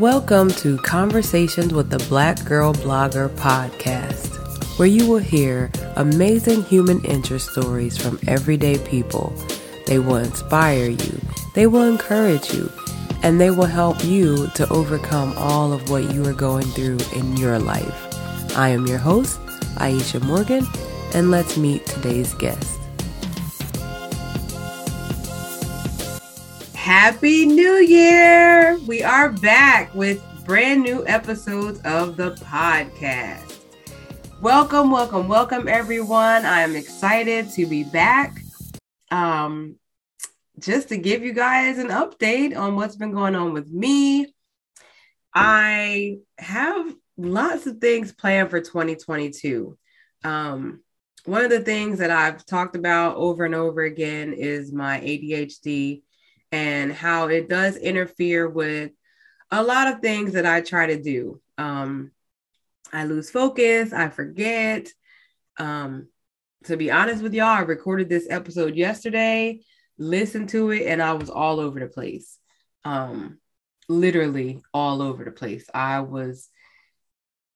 Welcome to Conversations with the Black Girl Blogger podcast, where you will hear amazing human interest stories from everyday people. They will inspire you, they will encourage you, and they will help you to overcome all of what you are going through in your life. I am your host, Aisha Morgan, and let's meet today's guest. Happy New Year! We are back with brand new episodes of the podcast. Welcome, welcome, welcome, everyone. I'm excited to be back. Um, just to give you guys an update on what's been going on with me. I have lots of things planned for 2022. Um, one of the things that I've talked about over and over again is my ADHD and how it does interfere with a lot of things that I try to do. Um, I lose focus, I forget. Um, to be honest with y'all, I recorded this episode yesterday, listened to it, and I was all over the place. Um, literally all over the place. I was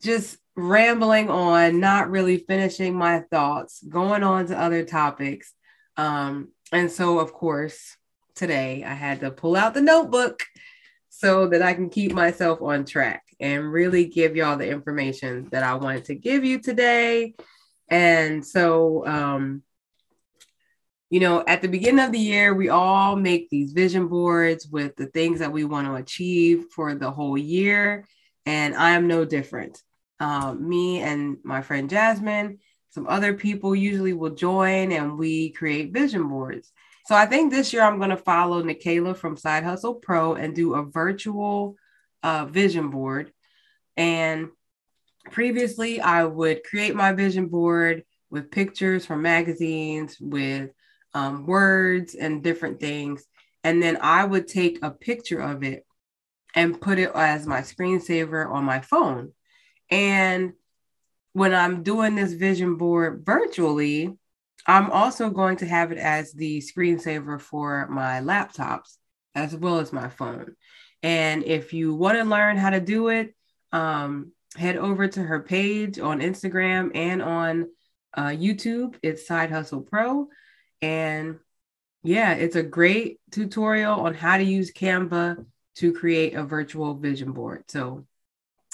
just rambling on, not really finishing my thoughts, going on to other topics. Um, and so, of course, today. I had to pull out the notebook so that I can keep myself on track and really give y'all the information that I wanted to give you today. And so, um, you know, at the beginning of the year, we all make these vision boards with the things that we want to achieve for the whole year. And I am no different. Um, me and my friend Jasmine, some other people usually will join and we create vision boards. So I think this year I'm going to follow Nicaila from Side Hustle Pro and do a virtual uh, vision board. And previously, I would create my vision board with pictures from magazines, with um, words and different things. And then I would take a picture of it and put it as my screensaver on my phone. And when I'm doing this vision board virtually, I'm also going to have it as the screensaver for my laptops as well as my phone. And if you want to learn how to do it, um, head over to her page on Instagram and on uh, YouTube. It's Side Hustle Pro. And yeah, it's a great tutorial on how to use Canva to create a virtual vision board. So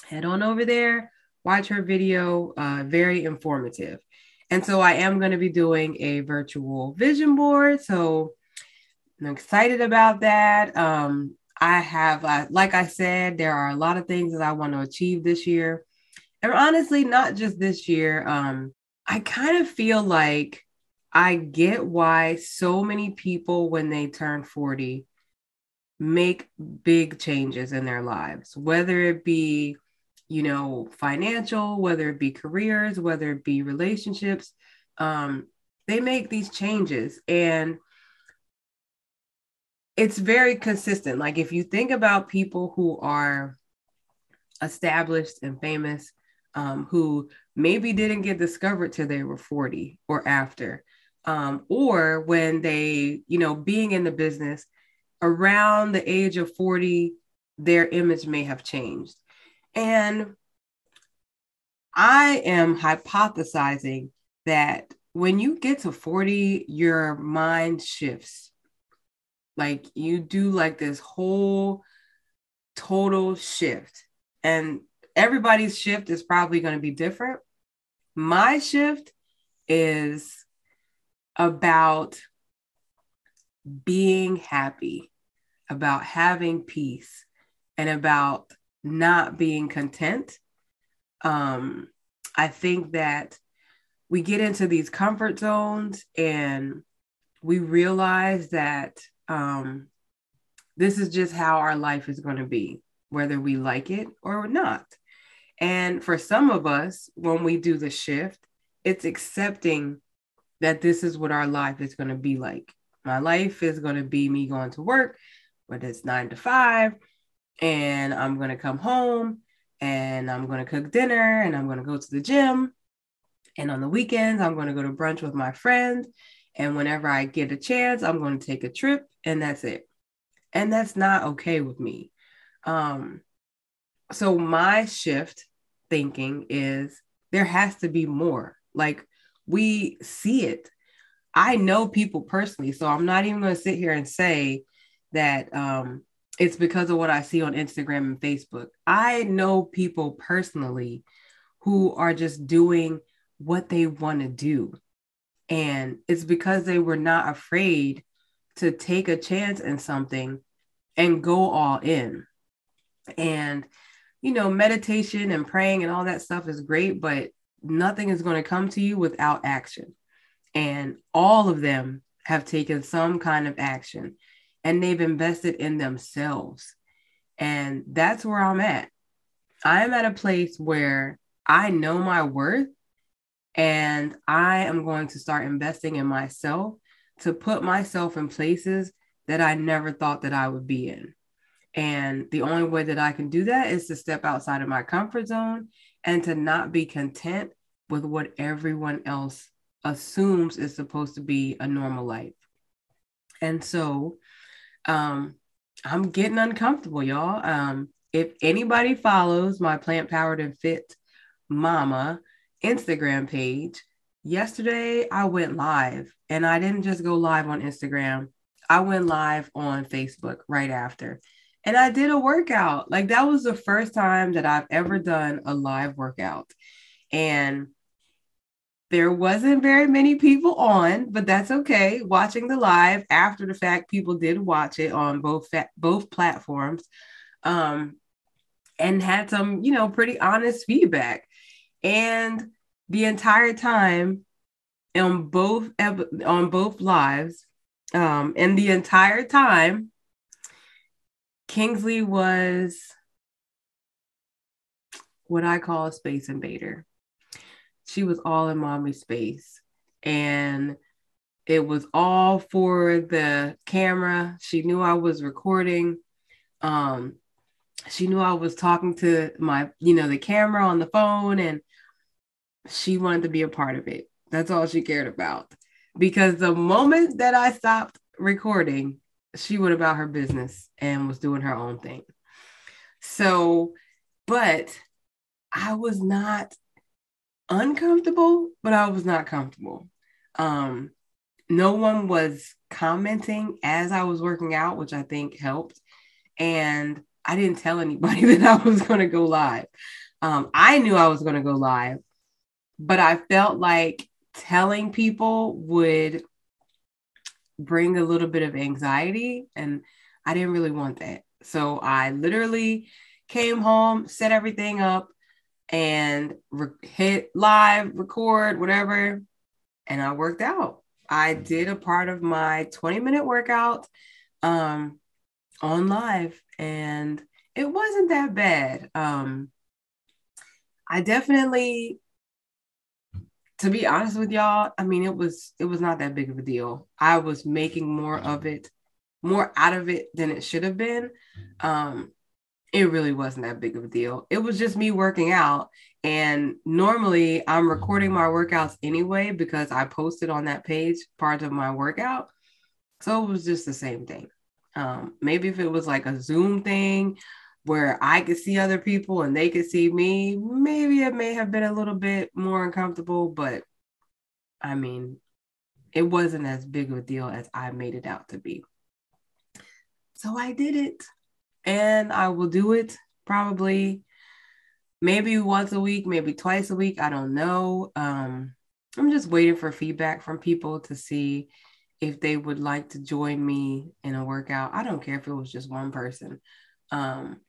head on over there, watch her video, uh, very informative. And so I am going to be doing a virtual vision board. So I'm excited about that. Um, I have, uh, like I said, there are a lot of things that I want to achieve this year. And honestly, not just this year. Um, I kind of feel like I get why so many people, when they turn 40, make big changes in their lives, whether it be you know, financial, whether it be careers, whether it be relationships, um, they make these changes and it's very consistent. Like if you think about people who are established and famous, um, who maybe didn't get discovered till they were 40 or after, um, or when they, you know, being in the business around the age of 40, their image may have changed. And I am hypothesizing that when you get to 40, your mind shifts. Like you do like this whole total shift. And everybody's shift is probably going to be different. My shift is about being happy, about having peace, and about not being content. Um, I think that we get into these comfort zones and we realize that um, this is just how our life is going to be, whether we like it or not. And for some of us, when we do the shift, it's accepting that this is what our life is going to be like. My life is going to be me going to work, whether it's nine to five, and I'm going to come home and I'm going to cook dinner and I'm going to go to the gym. And on the weekends, I'm going to go to brunch with my friends. And whenever I get a chance, I'm going to take a trip and that's it. And that's not okay with me. Um, so my shift thinking is there has to be more. Like we see it. I know people personally, so I'm not even going to sit here and say that um, it's because of what I see on Instagram and Facebook. I know people personally who are just doing what they want to do. And it's because they were not afraid to take a chance in something and go all in. And, you know, meditation and praying and all that stuff is great, but nothing is going to come to you without action. And all of them have taken some kind of action and they've invested in themselves. And that's where I'm at. I'm at a place where I know my worth and I am going to start investing in myself to put myself in places that I never thought that I would be in. And the only way that I can do that is to step outside of my comfort zone and to not be content with what everyone else assumes is supposed to be a normal life. And so um, I'm getting uncomfortable, y'all. Um, if anybody follows my plant powered and fit mama Instagram page, yesterday I went live and I didn't just go live on Instagram, I went live on Facebook right after. And I did a workout. Like that was the first time that I've ever done a live workout. And there wasn't very many people on, but that's okay. Watching the live after the fact, people did watch it on both both platforms, um, and had some, you know, pretty honest feedback. And the entire time, on both on both lives, um, and the entire time, Kingsley was what I call a space invader she was all in mommy space and it was all for the camera. She knew i was recording. Um she knew i was talking to my you know the camera on the phone and she wanted to be a part of it. That's all she cared about. Because the moment that i stopped recording she went about her business and was doing her own thing. So but i was not uncomfortable, but I was not comfortable. Um, no one was commenting as I was working out, which I think helped. And I didn't tell anybody that I was going to go live. Um, I knew I was going to go live, but I felt like telling people would bring a little bit of anxiety, and I didn't really want that. So I literally came home, set everything up, and re- hit live, record, whatever. And I worked out. I did a part of my 20 minute workout um, on live, and it wasn't that bad. Um, I definitely, to be honest with y'all, I mean, it was it was not that big of a deal. I was making more of it, more out of it than it should have been. Um, it really wasn't that big of a deal. It was just me working out. And normally I'm recording my workouts anyway because I posted on that page part of my workout. So it was just the same thing. Um, maybe if it was like a Zoom thing where I could see other people and they could see me, maybe it may have been a little bit more uncomfortable, but I mean, it wasn't as big of a deal as I made it out to be. So I did it and I will do it probably maybe once a week, maybe twice a week. I don't know. Um, I'm just waiting for feedback from people to see if they would like to join me in a workout. I don't care if it was just one person. Um,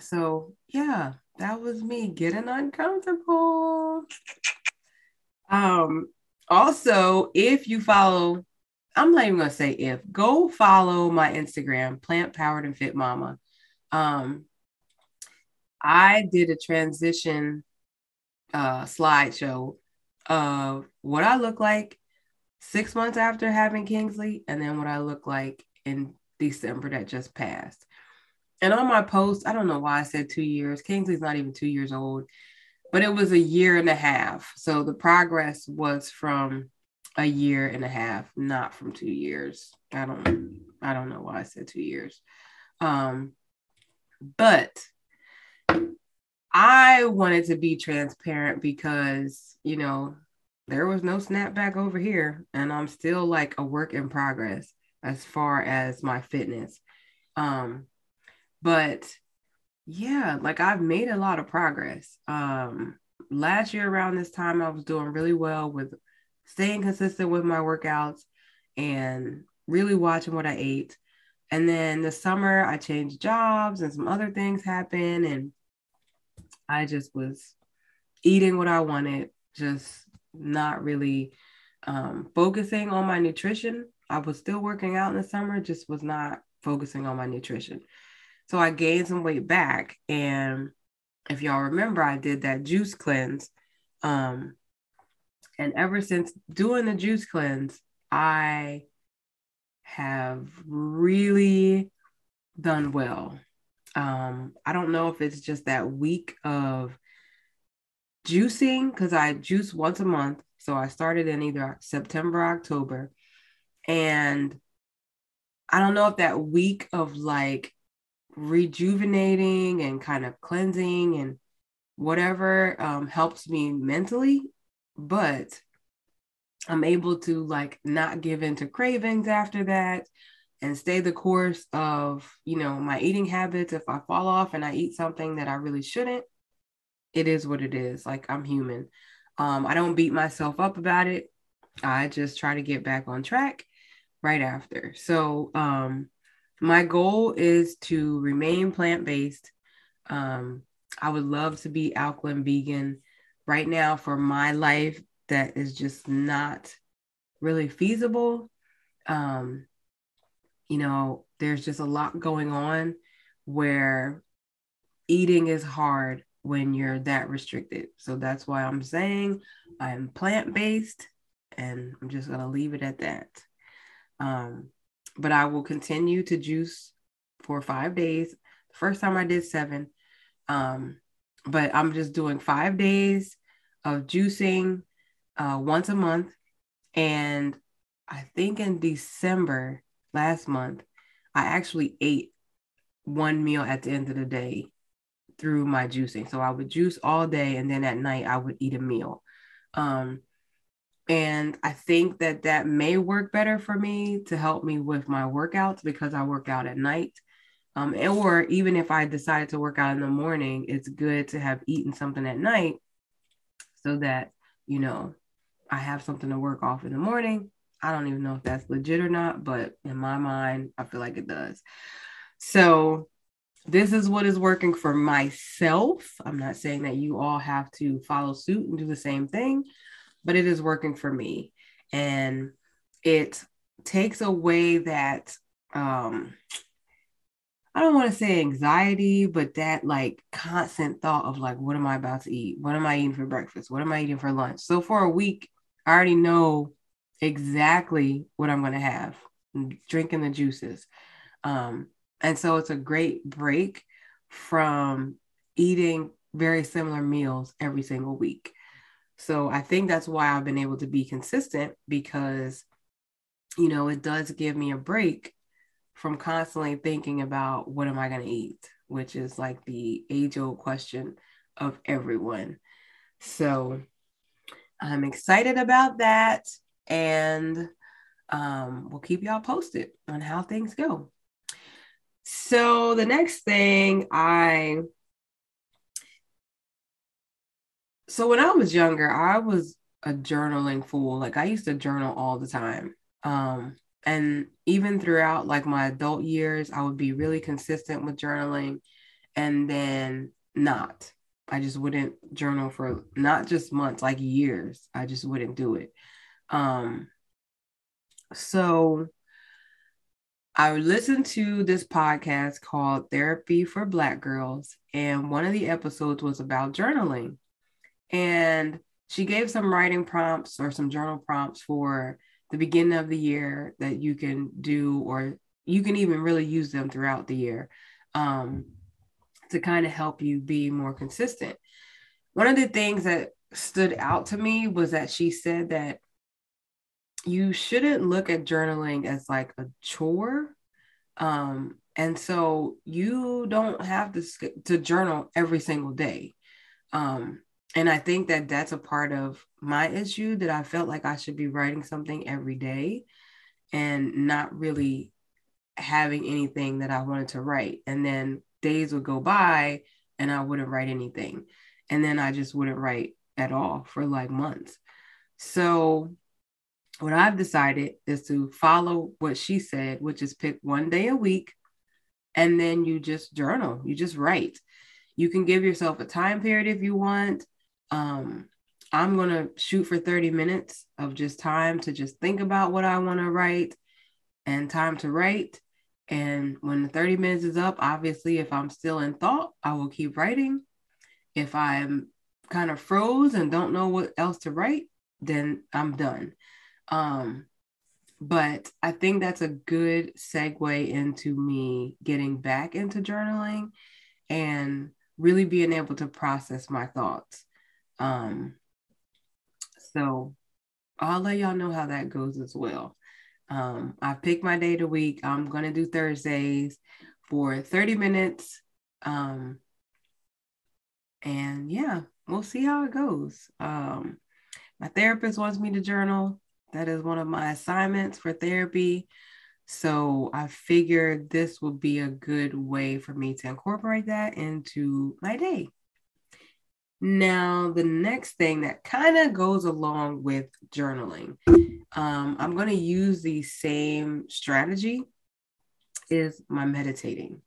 so yeah, that was me getting uncomfortable. Um, also, if you follow I'm not even gonna say if. Go follow my Instagram, Plant Powered and Fit Mama. Um, I did a transition uh, slideshow of what I look like six months after having Kingsley, and then what I look like in December that just passed. And on my post, I don't know why I said two years. Kingsley's not even two years old, but it was a year and a half. So the progress was from a year and a half, not from two years. I don't I don't know why I said two years. Um, but I wanted to be transparent because, you know, there was no snapback over here and I'm still like a work in progress as far as my fitness. Um but yeah, like I've made a lot of progress. Um last year around this time I was doing really well with staying consistent with my workouts and really watching what I ate. And then the summer I changed jobs and some other things happened and I just was eating what I wanted, just not really um, focusing on my nutrition. I was still working out in the summer, just was not focusing on my nutrition. So I gained some weight back. And if y'all remember, I did that juice cleanse. Um, and ever since doing the juice cleanse, I have really done well. Um, I don't know if it's just that week of juicing because I juice once a month. So I started in either September, October. And I don't know if that week of like rejuvenating and kind of cleansing and whatever um, helps me mentally, but I'm able to like not give into cravings after that and stay the course of, you know, my eating habits. If I fall off and I eat something that I really shouldn't, it is what it is. Like I'm human. Um, I don't beat myself up about it. I just try to get back on track right after. So um, my goal is to remain plant-based. Um, I would love to be alkaline vegan. Right now, for my life, that is just not really feasible. Um, you know, there's just a lot going on where eating is hard when you're that restricted. So that's why I'm saying I'm plant based and I'm just going to leave it at that. Um, but I will continue to juice for five days. The first time I did seven. Um, but I'm just doing five days of juicing uh, once a month. And I think in December, last month, I actually ate one meal at the end of the day through my juicing. So I would juice all day and then at night I would eat a meal. Um, and I think that that may work better for me to help me with my workouts because I work out at night. Um, or even if I decide to work out in the morning, it's good to have eaten something at night so that, you know, I have something to work off in the morning I don't even know if that's legit or not, but in my mind, I feel like it does. So, this is what is working for myself. I'm not saying that you all have to follow suit and do the same thing, but it is working for me. And it takes away that, um, I don't want to say anxiety, but that like constant thought of like, what am I about to eat? What am I eating for breakfast? What am I eating for lunch? So, for a week, I already know exactly what I'm going to have, drinking the juices. Um, and so it's a great break from eating very similar meals every single week. So I think that's why I've been able to be consistent because, you know, it does give me a break from constantly thinking about what am I going to eat, which is like the age old question of everyone. So I'm excited about that and um, we'll keep y'all posted on how things go. So the next thing I so when I was younger, I was a journaling fool. Like I used to journal all the time. Um, and even throughout like my adult years, I would be really consistent with journaling and then not. I just wouldn't journal for not just months, like years. I just wouldn't do it. Um, so I listened to this podcast called Therapy for Black Girls, and one of the episodes was about journaling. And she gave some writing prompts or some journal prompts for the beginning of the year that you can do, or you can even really use them throughout the year um, to kind of help you be more consistent. One of the things that stood out to me was that she said that you shouldn't look at journaling as like a chore, Um, and so you don't have to to journal every single day. Um, and I think that that's a part of my issue that I felt like I should be writing something every day and not really having anything that I wanted to write. And then days would go by and I wouldn't write anything. And then I just wouldn't write at all for like months. So, what I've decided is to follow what she said, which is pick one day a week and then you just journal, you just write. You can give yourself a time period if you want. Um, I'm going to shoot for 30 minutes of just time to just think about what I want to write and time to write. And when the 30 minutes is up, obviously, if I'm still in thought, I will keep writing. If I'm kind of froze and don't know what else to write, then I'm done. Um, but I think that's a good segue into me getting back into journaling and really being able to process my thoughts. Um, so I'll let y'all know how that goes as well. Um, I picked my day to week. I'm going to do Thursdays for 30 minutes. Um, and yeah, we'll see how it goes. Um, my therapist wants me to journal. That is one of my assignments for therapy. So I figured this would be a good way for me to incorporate that into my day. Now, the next thing that kind of goes along with journaling, um, I'm going to use the same strategy is my meditating.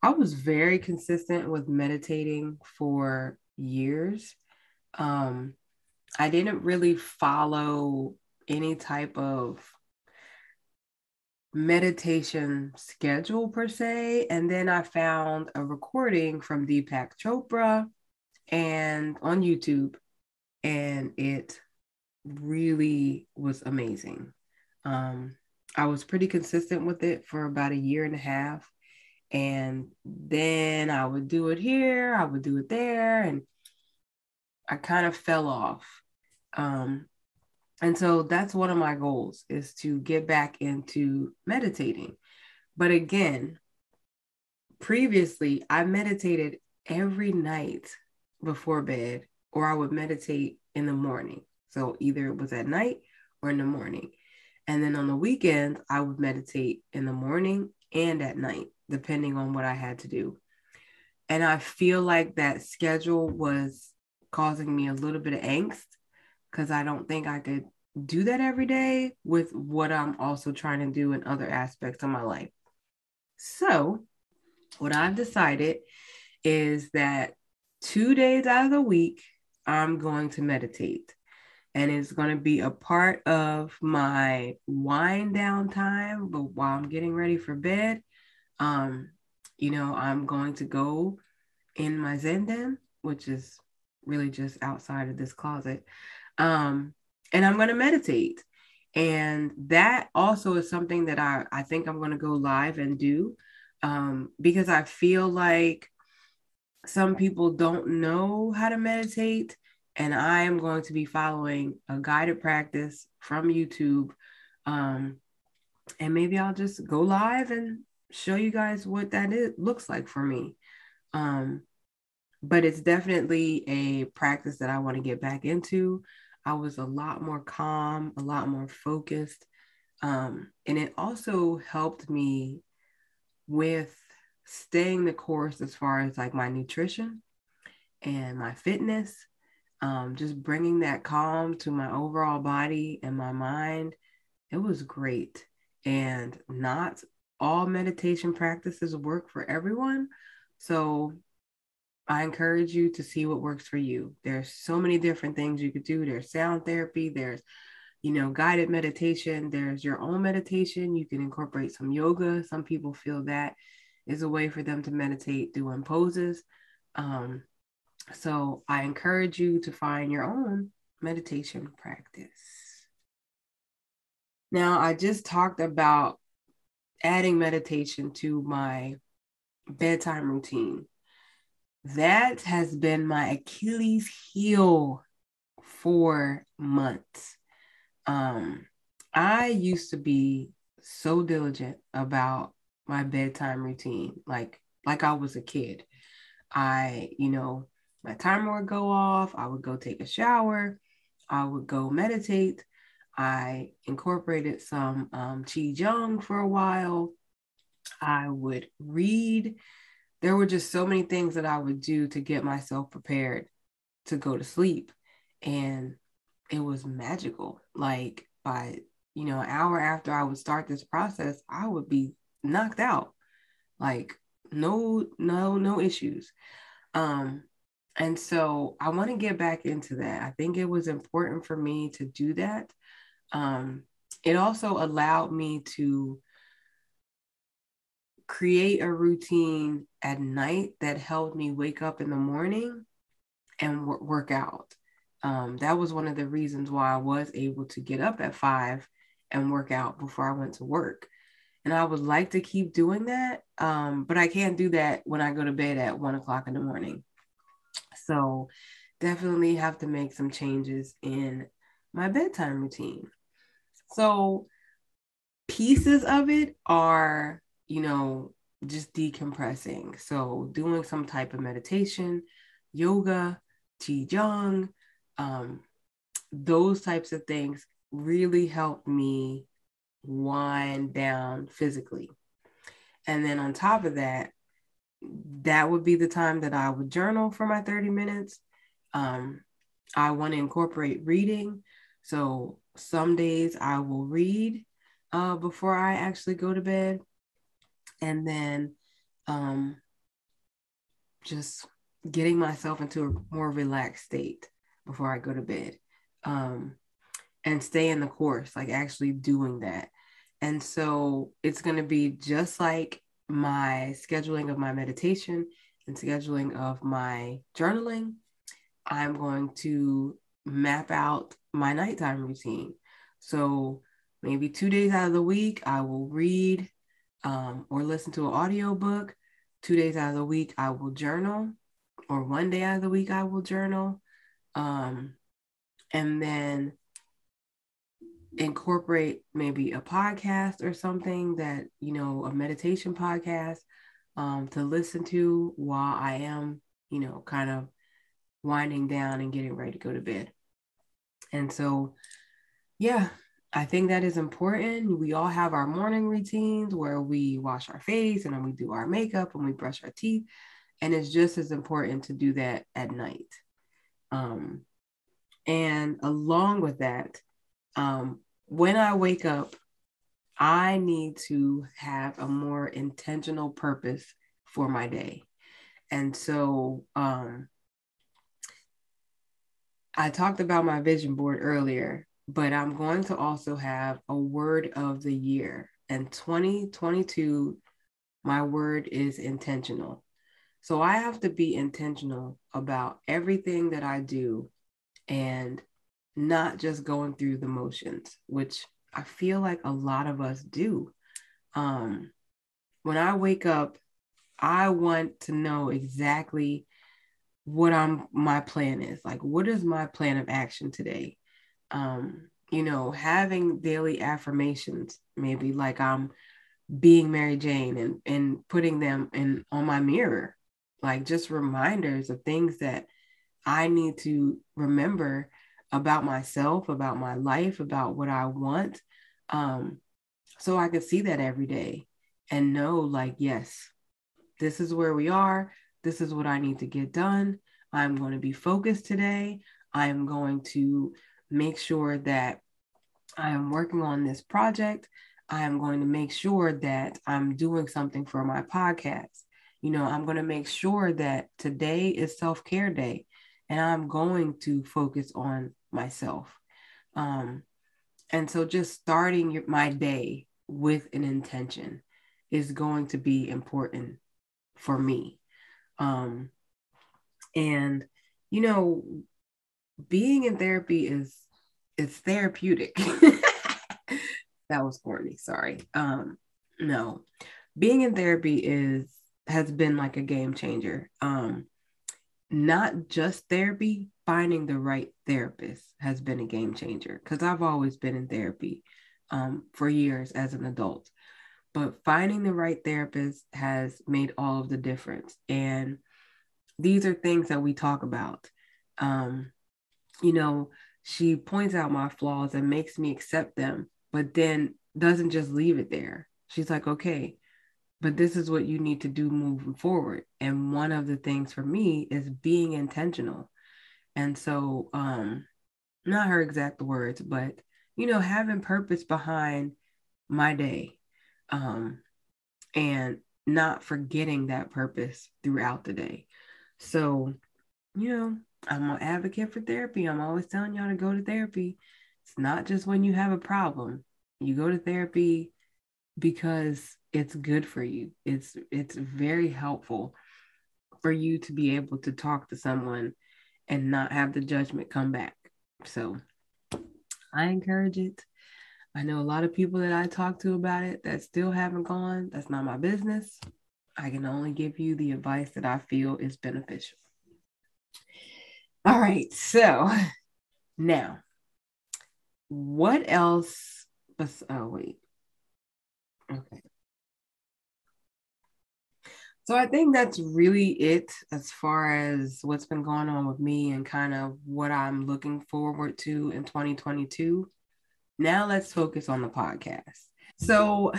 I was very consistent with meditating for years. Um, I didn't really follow any type of meditation schedule per se. And then I found a recording from Deepak Chopra and on YouTube, and it really was amazing. Um, I was pretty consistent with it for about a year and a half. And then I would do it here, I would do it there, and I kind of fell off. Um, and so that's one of my goals is to get back into meditating. But again, previously I meditated every night before bed, or I would meditate in the morning. So either it was at night or in the morning. And then on the weekends, I would meditate in the morning and at night, depending on what I had to do. And I feel like that schedule was causing me a little bit of angst because I don't think I could do that every day with what I'm also trying to do in other aspects of my life. So, what I've decided is that two days out of the week, I'm going to meditate. And it's going to be a part of my wind down time. But while I'm getting ready for bed, um, you know, I'm going to go in my Zen den, which is really just outside of this closet. Um, and I'm going to meditate. And that also is something that I, I think I'm going to go live and do um, because I feel like some people don't know how to meditate. And I am going to be following a guided practice from YouTube. Um, and maybe I'll just go live and show you guys what that is, looks like for me. Um, but it's definitely a practice that I want to get back into. I was a lot more calm, a lot more focused. Um, and it also helped me with staying the course as far as like my nutrition and my fitness, um, just bringing that calm to my overall body and my mind. It was great. And not all meditation practices work for everyone. So I encourage you to see what works for you. There's so many different things you could do. There's sound therapy, there's you know, guided meditation, there's your own meditation. You can incorporate some yoga. Some people feel that is a way for them to meditate doing poses. Um, so I encourage you to find your own meditation practice. Now, I just talked about adding meditation to my bedtime routine that has been my Achilles heel for months. Um, I used to be so diligent about my bedtime routine like like I was a kid. I, you know, my timer would go off, I would go take a shower, I would go meditate. I incorporated some um, Qigong for a while. I would read. There were just so many things that I would do to get myself prepared to go to sleep. And it was magical. Like by, you know, an hour after I would start this process, I would be knocked out. Like no, no, no issues. Um, and so I want to get back into that. I think it was important for me to do that. Um, it also allowed me to create a routine at night that helped me wake up in the morning and w- work out. Um, that was one of the reasons why I was able to get up at five and work out before I went to work. And I would like to keep doing that, um, but I can't do that when I go to bed at one o'clock in the morning. So definitely have to make some changes in my bedtime routine. So pieces of it are, you know, just decompressing. So doing some type of meditation, yoga, qigong, um, those types of things really helped me wind down physically. And then on top of that, that would be the time that I would journal for my 30 minutes. Um, I want to incorporate reading. So some days I will read uh, before I actually go to bed. And then um, just getting myself into a more relaxed state before I go to bed. Um, and stay in the course, like actually doing that. And so it's going to be just like my scheduling of my meditation and scheduling of my journaling. I'm going to map out my nighttime routine. So maybe two days out of the week, I will read um, or listen to an audiobook. Two days out of the week, I will journal, or one day out of the week, I will journal. Um, and then incorporate maybe a podcast or something that, you know, a meditation podcast um, to listen to while I am, you know, kind of winding down and getting ready to go to bed. And so, yeah, I think that is important. We all have our morning routines where we wash our face and then we do our makeup and we brush our teeth. And it's just as important to do that at night. Um, and along with that, um, when I wake up, I need to have a more intentional purpose for my day. And so um, I talked about my vision board earlier, but I'm going to also have a word of the year. And 2022, my word is intentional. So I have to be intentional about everything that I do and not just going through the motions, which I feel like a lot of us do. Um, when I wake up, I want to know exactly what I'm my plan is. Like, what is my plan of action today? Um, you know, having daily affirmations, maybe like I'm being Mary Jane and and putting them in on my mirror, like just reminders of things that I need to remember about myself, about my life, about what I want. Um, so I could see that every day and know, like, yes, this is where we are. This is what I need to get done. I'm going to be focused today. I'm going to make sure that I am working on this project. I am going to make sure that I'm doing something for my podcast. You know, I'm going to make sure that today is self care day and I'm going to focus on myself. Um, and so just starting your, my day with an intention is going to be important for me. Um, and, you know, being in therapy is it's therapeutic. that was corny, sorry. Um, no. Being in therapy is has been like a game changer. Um, not just therapy, finding the right therapist has been a game changer because I've always been in therapy um, for years as an adult. but finding the right therapist has made all of the difference. And these are things that we talk about. Um, you know, she points out my flaws and makes me accept them, but then doesn't just leave it there. She's like, okay, but this is what you need to do moving forward. And one of the things for me is being intentional. And so, um, not her exact words, but you know, having purpose behind my day. Um, and not forgetting that purpose throughout the day. So, you know, I'm an advocate for therapy. I'm always telling y'all to go to therapy. It's not just when you have a problem. You go to therapy because it's good for you. It's it's very helpful for you to be able to talk to someone and not have the judgment come back. So I encourage it. I know a lot of people that I talk to about it that still haven't gone. That's not my business. I can only give you the advice that I feel is beneficial. All right. So now, what else? Oh, wait. Okay. So I think that's really it as far as what's been going on with me and kind of what I'm looking forward to in 2022. Now let's focus on the podcast. So,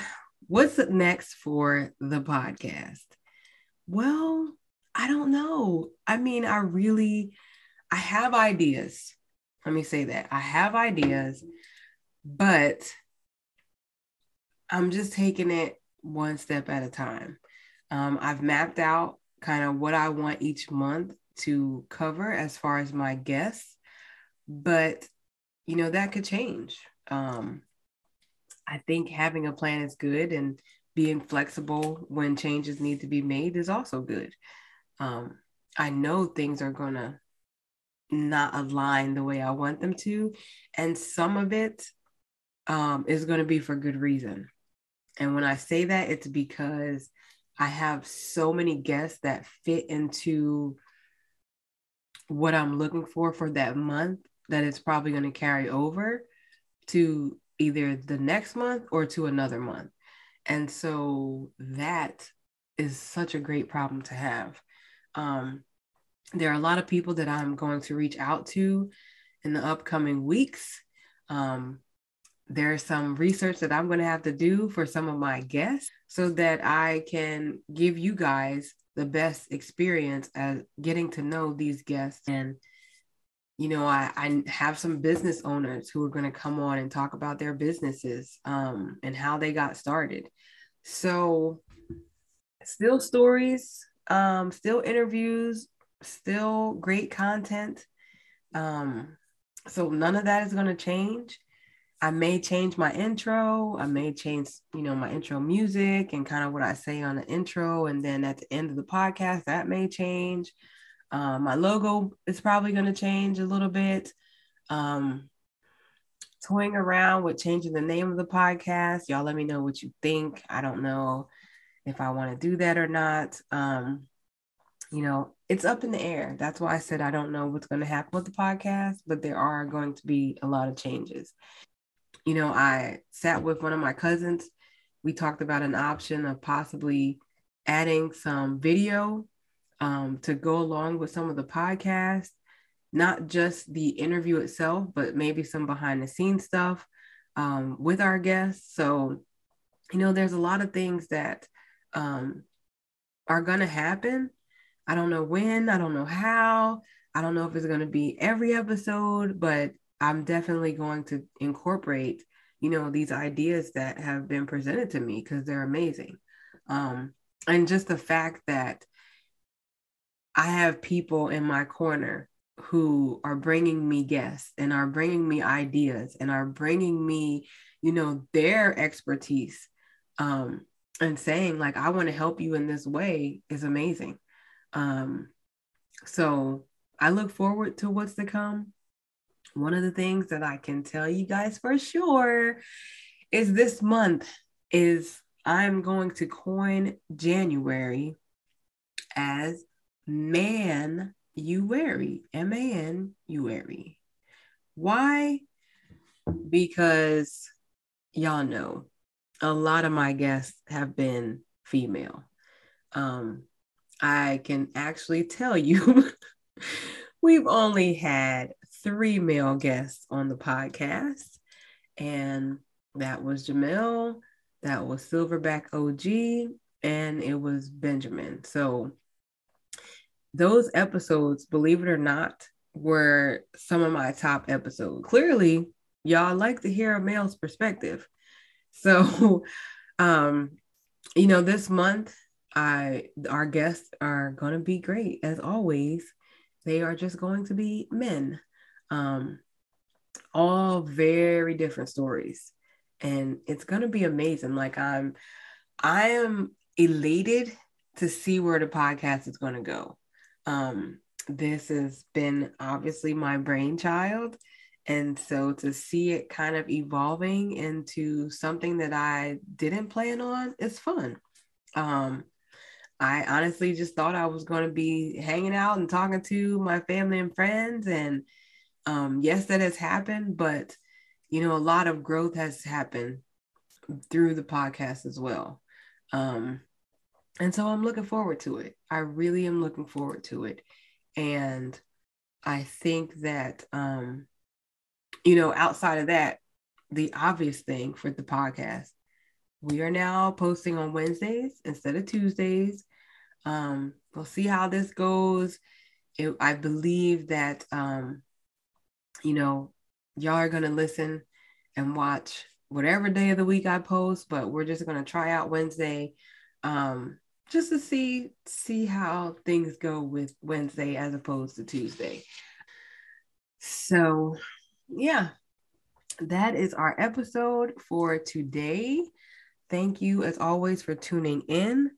what's next for the podcast? Well, I don't know. I mean, I really I have ideas. Let me say that. I have ideas, but I'm just taking it one step at a time. Um, I've mapped out kind of what I want each month to cover as far as my guests, but you know that could change. Um, I think having a plan is good, and being flexible when changes need to be made is also good. Um, I know things are gonna not align the way I want them to, and some of it um, is going to be for good reason. And when I say that, it's because I have so many guests that fit into what I'm looking for for that month that it's probably going to carry over to either the next month or to another month. And so that is such a great problem to have. Um, there are a lot of people that I'm going to reach out to in the upcoming weeks. Um, there's some research that I'm going to have to do for some of my guests so that I can give you guys the best experience as getting to know these guests. And, you know, I, I have some business owners who are going to come on and talk about their businesses um, and how they got started. So, still stories, um, still interviews, still great content. Um, so, none of that is going to change I may change my intro. I may change, you know, my intro music and kind of what I say on the intro. And then at the end of the podcast, that may change. Um, my logo is probably going to change a little bit. Um, toying around with changing the name of the podcast. Y'all let me know what you think. I don't know if I want to do that or not. Um, you know, it's up in the air. That's why I said I don't know what's going to happen with the podcast, but there are going to be a lot of changes you know, I sat with one of my cousins. We talked about an option of possibly adding some video um, to go along with some of the podcasts, not just the interview itself, but maybe some behind the scenes stuff um, with our guests. So, you know, there's a lot of things that um, are going to happen. I don't know when, I don't know how, I don't know if it's going to be every episode, but I'm definitely going to incorporate, you know, these ideas that have been presented to me because they're amazing. Um, and just the fact that I have people in my corner who are bringing me guests and are bringing me ideas and are bringing me, you know, their expertise um, and saying, like, I want to help you in this way is amazing. Um, so I look forward to what's to come one of the things that I can tell you guys for sure is this month is I'm going to coin January as man you weary. Why? Because y'all know a lot of my guests have been female. Um, I can actually tell you we've only had three male guests on the podcast, and that was Jamel, that was Silverback OG, and it was Benjamin. So those episodes, believe it or not, were some of my top episodes. Clearly, y'all like to hear a male's perspective. So, um, you know, this month, I our guests are going to be great as always. They are just going to be men. Um, all very different stories. And it's going to be amazing. Like I'm I am elated to see where the podcast is going to go. Um, this has been obviously my brainchild. And so to see it kind of evolving into something that I didn't plan on is fun. Um, I honestly just thought I was going to be hanging out and talking to my family and friends. And um, yes, that has happened, but you know, a lot of growth has happened through the podcast as well. Um, and so I'm looking forward to it. I really am looking forward to it. And I think that, um, you know, outside of that, the obvious thing for the podcast, we are now posting on Wednesdays instead of Tuesdays. Um, we'll see how this goes. It, I believe that, um, you know, y'all are going to listen and watch whatever day of the week I post, but we're just going to try out Wednesday. Um, just to see see how things go with Wednesday as opposed to Tuesday. So, yeah, that is our episode for today. Thank you as always for tuning in.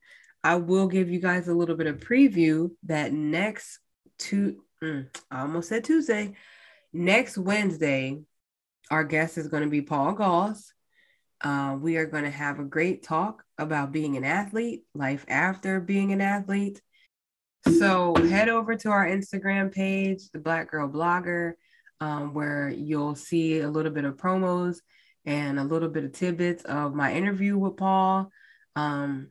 I will give you guys a little bit of preview that next two mm, I almost said Tuesday. Next Wednesday, our guest is going to be Paul Goss. Uh, we are going to have a great talk about being an athlete, life after being an athlete. So head over to our Instagram page, the Black Girl Blogger, um, where you'll see a little bit of promos and a little bit of tidbits of my interview with Paul. Um,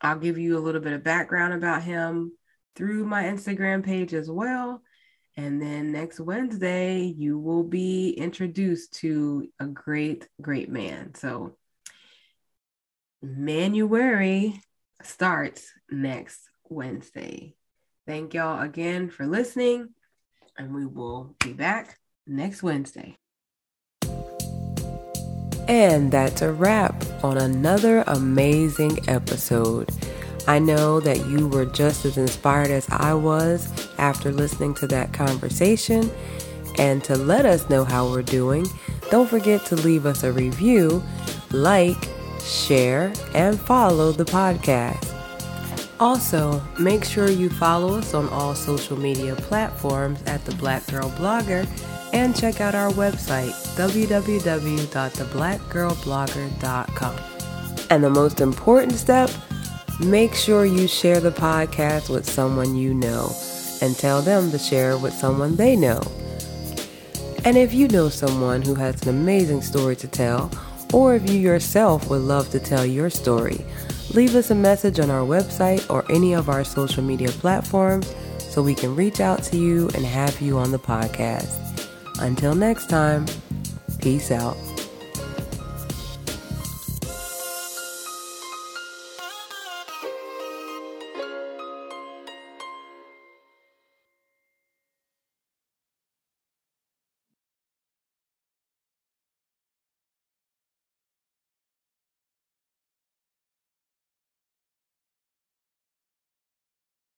I'll give you a little bit of background about him through my Instagram page as well. And then next Wednesday, you will be introduced to a great, great man. So, Manuary starts next Wednesday. Thank y'all again for listening, and we will be back next Wednesday. And that's a wrap on another amazing episode. I know that you were just as inspired as I was after listening to that conversation. And to let us know how we're doing, don't forget to leave us a review, like, share, and follow the podcast. Also, make sure you follow us on all social media platforms at the Black Girl Blogger and check out our website, www.theblackgirlblogger.com. And the most important step, make sure you share the podcast with someone you know and tell them to share with someone they know. And if you know someone who has an amazing story to tell, or if you yourself would love to tell your story, leave us a message on our website or any of our social media platforms so we can reach out to you and have you on the podcast. Until next time, peace out.